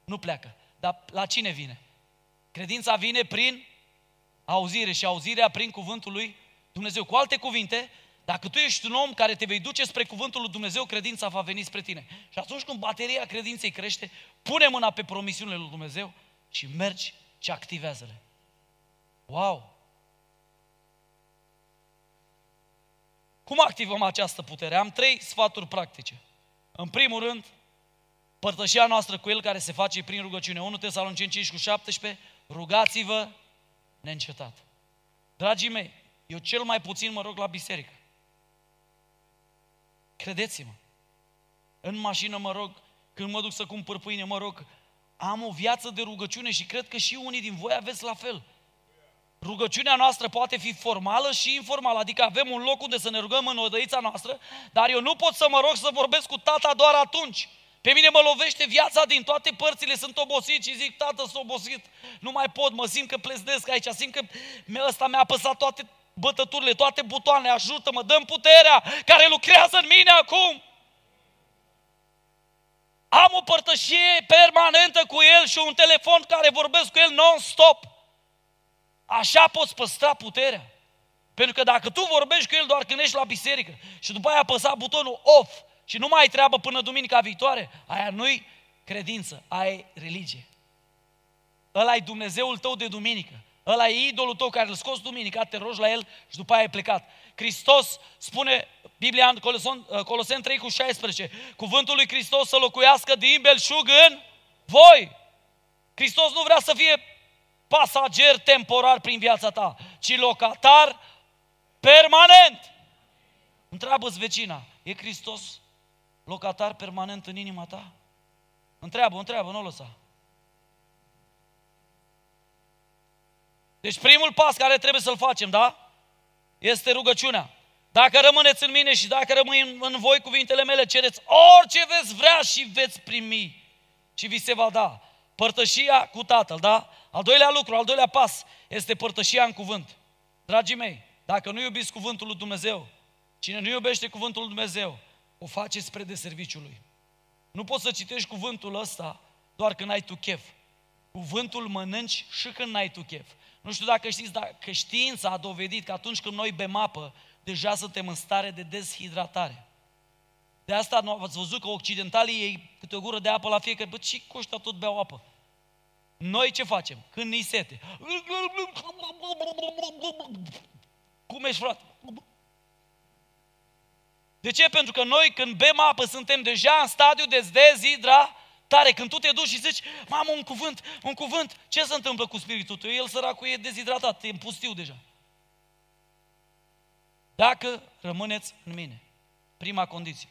nu pleacă. Dar la cine vine? Credința vine prin auzire și auzirea prin cuvântul lui Dumnezeu. Cu alte cuvinte, dacă tu ești un om care te vei duce spre cuvântul lui Dumnezeu, credința va veni spre tine. Și atunci când bateria credinței crește, pune mâna pe promisiunile lui Dumnezeu și mergi și activează-le. Wow! Cum activăm această putere? Am trei sfaturi practice. În primul rând, părtășia noastră cu El care se face prin rugăciune. 1 Tesaloniceni 5 cu 17, rugați-vă neîncetat. Dragii mei, eu cel mai puțin mă rog la biserică. Credeți-mă. În mașină mă rog, când mă duc să cumpăr pâine, mă rog. Am o viață de rugăciune și cred că și unii din voi aveți la fel. Rugăciunea noastră poate fi formală și informală, adică avem un loc unde să ne rugăm în odăița noastră, dar eu nu pot să mă rog să vorbesc cu tata doar atunci. Pe mine mă lovește viața din toate părțile, sunt obosit și zic, tată, sunt obosit, nu mai pot, mă simt că pleznesc aici, simt că ăsta mi-a apăsat toate bătăturile, toate butoanele, ajută-mă, dăm puterea care lucrează în mine acum. Am o părtășie permanentă cu el și un telefon care vorbesc cu el non-stop. Așa poți păstra puterea. Pentru că dacă tu vorbești cu el doar când ești la biserică și după aia apăsa butonul off și nu mai ai treabă până duminica viitoare, aia nu-i credință, aia e religie. Ăla e Dumnezeul tău de duminică. Ăla e idolul tău care îl scoți duminica, te rogi la el și după aia ai plecat. Hristos spune, Biblia în Colosen, Colosen 3 cu 16, cuvântul lui Hristos să locuiască din belșug în voi. Hristos nu vrea să fie pasager temporar prin viața ta, ci locatar permanent. Întreabă-ți vecina, e Hristos locatar permanent în inima ta? Întreabă, întreabă, nu o lăsa. Deci primul pas care trebuie să-l facem, da? Este rugăciunea. Dacă rămâneți în mine și dacă rămân în voi cuvintele mele, cereți orice veți vrea și veți primi și vi se va da. Părtășia cu Tatăl, da? Al doilea lucru, al doilea pas este părtășia în cuvânt. Dragii mei, dacă nu iubiți cuvântul lui Dumnezeu, cine nu iubește cuvântul lui Dumnezeu, o face spre de serviciul lui. Nu poți să citești cuvântul ăsta doar când ai tu chef. Cuvântul mănânci și când n-ai tu chef. Nu știu dacă știți, dar că știința a dovedit că atunci când noi bem apă, deja suntem în stare de deshidratare. De asta nu ați văzut că occidentalii ei câte o gură de apă la fiecare, bă, ce coști tot beau apă? Noi ce facem? Când ni sete. Cum ești, frate? De ce? Pentru că noi când bem apă suntem deja în stadiu de dezhidratare. Când tu te duci și zici, mamă, un cuvânt, un cuvânt, ce se întâmplă cu spiritul tău? El săracul e dezhidratat, e în pustiu deja. Dacă rămâneți în mine, prima condiție,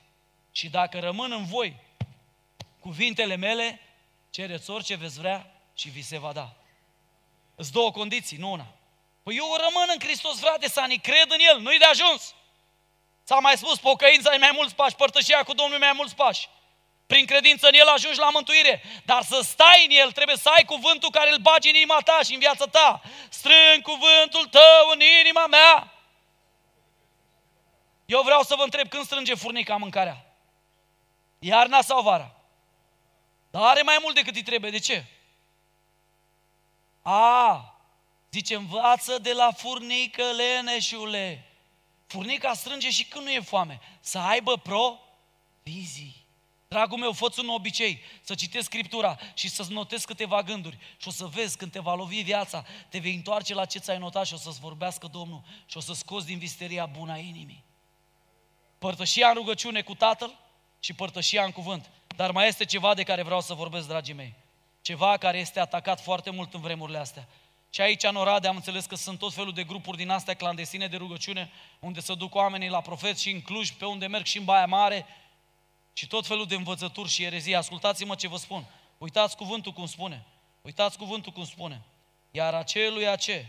și dacă rămân în voi cuvintele mele, cereți orice veți vrea și vi se va da. Îți două condiții, nu una. Păi eu rămân în Hristos, frate, să ni cred în El, nu-i de ajuns. S-a mai spus, pocăința e mai mulți pași, părtășia cu Domnul mai mulți pași. Prin credință în El ajungi la mântuire. Dar să stai în El, trebuie să ai cuvântul care îl bagi în inima ta și în viața ta. Strâng cuvântul tău în inima mea. Eu vreau să vă întreb când strânge furnica mâncarea. Iarna sau vara? Dar are mai mult decât îi trebuie. De ce? A, zice, învață de la furnică, leneșule. Furnica strânge și când nu e foame. Să aibă provizii. Dragul meu, fă un obicei să citești Scriptura și să-ți notezi câteva gânduri și o să vezi când te va lovi viața, te vei întoarce la ce ți-ai notat și o să-ți vorbească Domnul și o să scoți din visteria bună a inimii. Părtășia în rugăciune cu Tatăl și părtășia în cuvânt. Dar mai este ceva de care vreau să vorbesc, dragii mei. Ceva care este atacat foarte mult în vremurile astea. Și aici în Orade am înțeles că sunt tot felul de grupuri din astea clandestine de rugăciune, unde se duc oamenii la profet și în Cluj, pe unde merg și în Baia Mare, și tot felul de învățături și erezii. Ascultați-mă ce vă spun. Uitați cuvântul cum spune. Uitați cuvântul cum spune. Iar aceluia ce?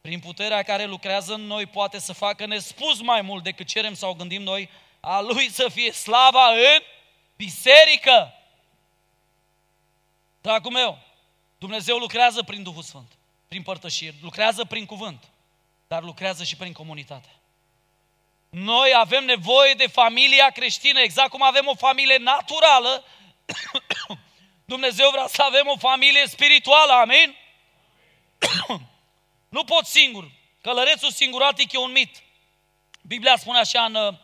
Prin puterea care lucrează în noi poate să facă nespus mai mult decât cerem sau gândim noi, a Lui să fie slava în biserică. Dragul meu, Dumnezeu lucrează prin Duhul Sfânt, prin părtășie, lucrează prin cuvânt, dar lucrează și prin comunitate. Noi avem nevoie de familia creștină, exact cum avem o familie naturală, Dumnezeu vrea să avem o familie spirituală, amin? nu pot singur. Călărețul singuratic e un mit. Biblia spune așa în uh,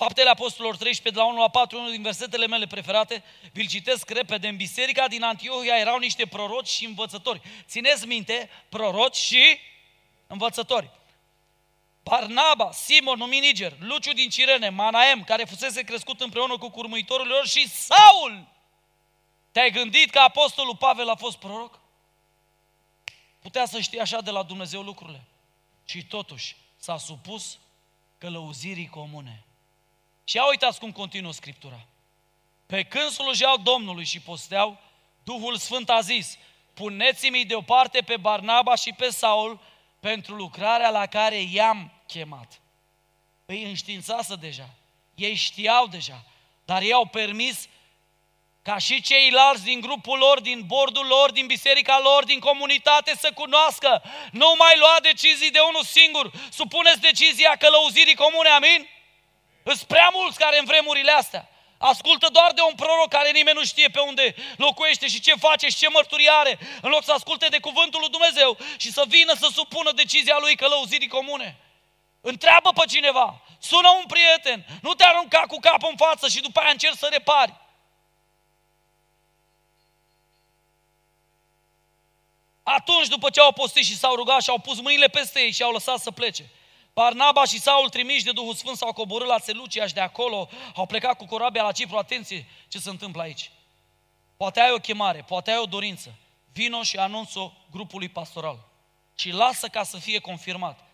Faptele Apostolilor 13, de la 1 la 4, unul din versetele mele preferate, vi-l citesc repede. În biserica din Antiohia erau niște proroci și învățători. Țineți minte, proroci și învățători. Barnaba, Simon, numit Niger, Luciu din Cirene, Manaem, care fusese crescut împreună cu curmuitorul lor și Saul. Te-ai gândit că apostolul Pavel a fost proroc? Putea să știe așa de la Dumnezeu lucrurile. Și totuși s-a supus călăuzirii comune. Și ia uitați cum continuă Scriptura. Pe când slujeau Domnului și posteau, Duhul Sfânt a zis, puneți-mi deoparte pe Barnaba și pe Saul pentru lucrarea la care i-am chemat. Îi înștiințasă deja, ei știau deja, dar ei au permis ca și ceilalți din grupul lor, din bordul lor, din biserica lor, din comunitate să cunoască. Nu mai lua decizii de unul singur, supuneți decizia călăuzirii comune, amin? Sunt prea mulți care în vremurile astea ascultă doar de un proroc care nimeni nu știe pe unde locuiește și ce face și ce mărturie are, în loc să asculte de cuvântul lui Dumnezeu și să vină să supună decizia lui călăuzirii comune. Întreabă pe cineva, sună un prieten, nu te arunca cu capul în față și după aia încerci să repari. Atunci, după ce au postit și s-au rugat și au pus mâinile peste ei și au lăsat să plece, Barnaba și Saul, trimiși de Duhul Sfânt, s-au coborât la Selucia și de acolo au plecat cu corabia la Cipru. Atenție ce se întâmplă aici. Poate ai o chemare, poate ai o dorință. Vino și anunț-o grupului pastoral. Și lasă ca să fie confirmat.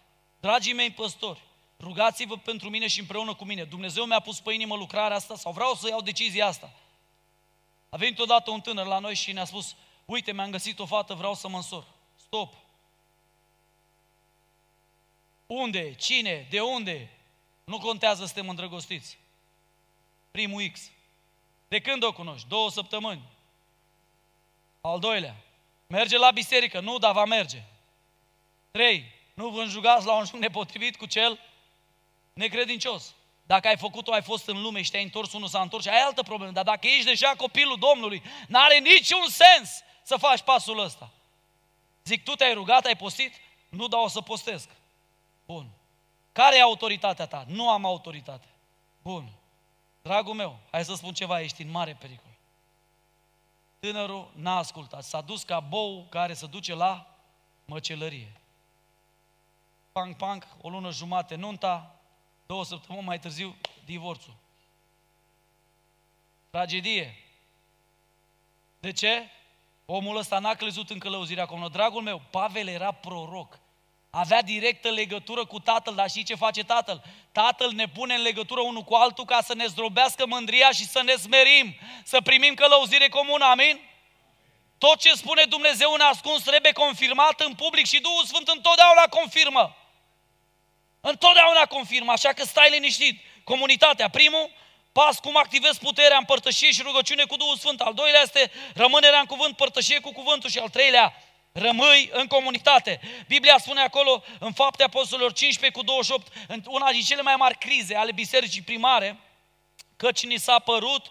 Dragii mei păstori, rugați-vă pentru mine și împreună cu mine. Dumnezeu mi-a pus pe inimă lucrarea asta sau vreau să iau decizia asta. A venit odată un tânăr la noi și ne-a spus, uite, mi-am găsit o fată, vreau să mă însor. Stop! Unde? Cine? De unde? Nu contează să suntem îndrăgostiți. Primul X. De când o cunoști? Două săptămâni. Al doilea. Merge la biserică? Nu, dar va merge. Trei. Nu vă înjugați la un jung nepotrivit cu cel necredincios. Dacă ai făcut-o, ai fost în lume și te-ai întors, unul s-a întors, ai altă problemă. Dar dacă ești deja copilul Domnului, n-are niciun sens să faci pasul ăsta. Zic, tu te-ai rugat, ai postit? Nu, dar o să postesc. Bun. Care e autoritatea ta? Nu am autoritate. Bun. Dragul meu, hai să spun ceva, ești în mare pericol. Tânărul n-a ascultat. S-a dus ca bou care se duce la măcelărie. Pang, pang, o lună jumate nunta, două săptămâni mai târziu divorțul. Tragedie. De ce? Omul ăsta n-a crezut în călăuzirea comună. Dragul meu, Pavel era proroc avea directă legătură cu tatăl, dar știi ce face tatăl? Tatăl ne pune în legătură unul cu altul ca să ne zdrobească mândria și să ne smerim, să primim călăuzire comună, amin? Tot ce spune Dumnezeu în ascuns trebuie confirmat în public și Duhul Sfânt întotdeauna confirmă. Întotdeauna confirmă, așa că stai liniștit. Comunitatea, primul, pas cum activezi puterea în părtășie și rugăciune cu Duhul Sfânt. Al doilea este rămânerea în cuvânt, părtășie cu cuvântul. Și al treilea, Rămâi în comunitate. Biblia spune acolo, în fapte apostolilor 15 cu 28, în una din cele mai mari crize ale bisericii primare, căci ni s-a părut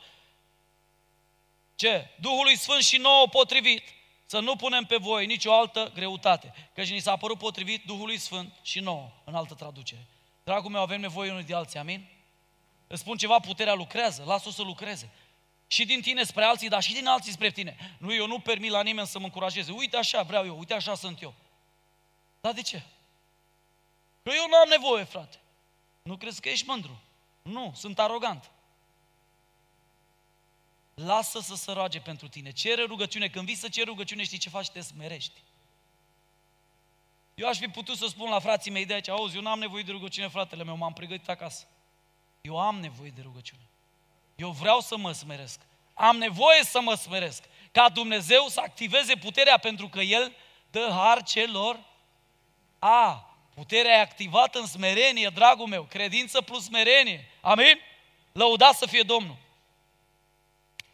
ce? Duhului Sfânt și nouă potrivit să nu punem pe voi nicio altă greutate. Căci ni s-a părut potrivit Duhului Sfânt și nouă, în altă traducere. Dragul meu, avem nevoie unul de alții, amin? Îți spun ceva, puterea lucrează, lasă-o să lucreze. Și din tine spre alții, dar și din alții spre tine. Nu, eu nu permit la nimeni să mă încurajeze. Uite așa vreau eu, uite așa sunt eu. Dar de ce? Că eu nu am nevoie, frate. Nu crezi că ești mândru? Nu, sunt arogant. Lasă să se roage pentru tine. Cere rugăciune. Când vii să ceri rugăciune, știi ce faci? Te smerești. Eu aș fi putut să spun la frații mei de aici, auzi, eu nu am nevoie de rugăciune, fratele meu, m-am pregătit acasă. Eu am nevoie de rugăciune. Eu vreau să mă smeresc. Am nevoie să mă smeresc. Ca Dumnezeu să activeze puterea pentru că El dă har celor. A, puterea e activată în smerenie, dragul meu. Credință plus smerenie. Amin? Lăudat să fie Domnul.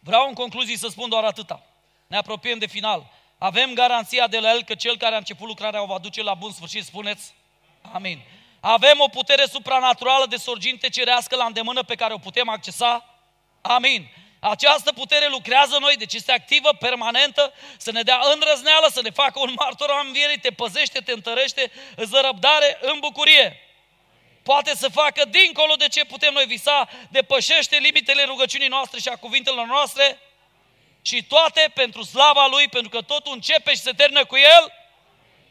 Vreau în concluzie să spun doar atâta. Ne apropiem de final. Avem garanția de la El că Cel care a început lucrarea o va duce la bun sfârșit. Spuneți? Amin. Avem o putere supranaturală de sorginte cerească la îndemână pe care o putem accesa? Amin. Această putere lucrează noi, deci este activă, permanentă, să ne dea îndrăzneală, să ne facă un martor al învierii, te păzește, te întărește, îți dă răbdare în bucurie. Poate să facă dincolo de ce putem noi visa, depășește limitele rugăciunii noastre și a cuvintelor noastre și toate pentru slava Lui, pentru că totul începe și se termină cu El.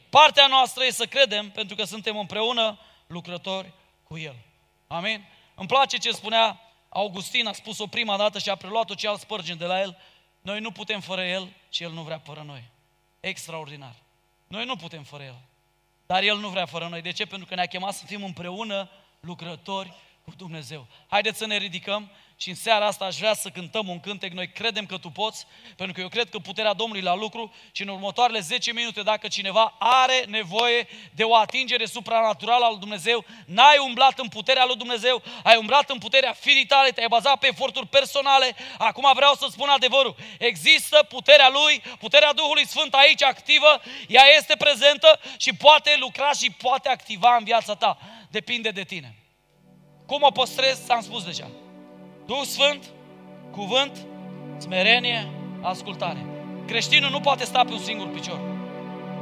Partea noastră e să credem, pentru că suntem împreună lucrători cu El. Amin? Îmi place ce spunea Augustin, a spus-o prima dată și a preluat-o ce alt spărgem de la El. Noi nu putem fără El și El nu vrea fără noi. Extraordinar. Noi nu putem fără El. Dar El nu vrea fără noi. De ce? Pentru că ne-a chemat să fim împreună lucrători cu Dumnezeu. Haideți să ne ridicăm și în seara asta aș vrea să cântăm un cântec. Noi credem că Tu poți, pentru că eu cred că puterea Domnului la lucru și în următoarele 10 minute, dacă cineva are nevoie de o atingere supranaturală al lui Dumnezeu, n-ai umblat în puterea lui Dumnezeu, ai umblat în puterea firii tale, te-ai bazat pe eforturi personale. Acum vreau să spun adevărul. Există puterea Lui, puterea Duhului Sfânt aici activă, ea este prezentă și poate lucra și poate activa în viața ta. Depinde de tine. Cum o păstrezi, s-am spus deja. Duh Sfânt, cuvânt, smerenie, ascultare. Creștinul nu poate sta pe un singur picior.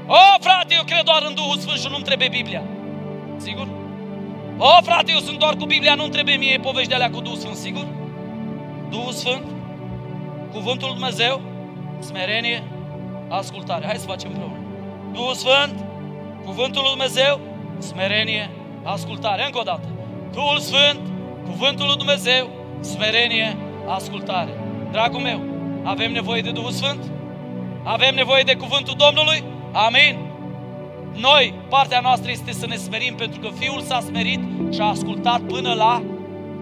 O, frate, eu cred doar în Duhul Sfânt și nu-mi trebuie Biblia. Sigur? O, frate, eu sunt doar cu Biblia, nu-mi trebuie mie povești de alea cu Duhul Sfânt. Sigur? Duhul Sfânt, cuvântul Lui Dumnezeu, smerenie, ascultare. Hai să facem împreună. Duhul Sfânt, cuvântul Lui Dumnezeu, smerenie, ascultare. Încă o dată. Duhul Sfânt, cuvântul Lui Dumnezeu, smerenie, ascultare. Dragul meu, avem nevoie de Duhul Sfânt? Avem nevoie de cuvântul Domnului? Amin. Noi, partea noastră este să ne smerim pentru că Fiul s-a smerit și a ascultat până la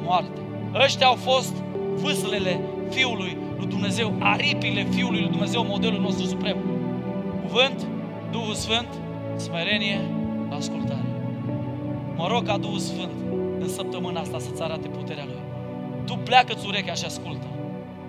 moarte. Ăștia au fost vâslele Fiului lui Dumnezeu, aripile Fiului lui Dumnezeu, modelul nostru suprem. Cuvânt, Duhul Sfânt, smerenie, ascultare. Mă rog ca Duhul Sfânt în săptămâna asta să-ți arate puterea Lui tu pleacă-ți urechea și ascultă.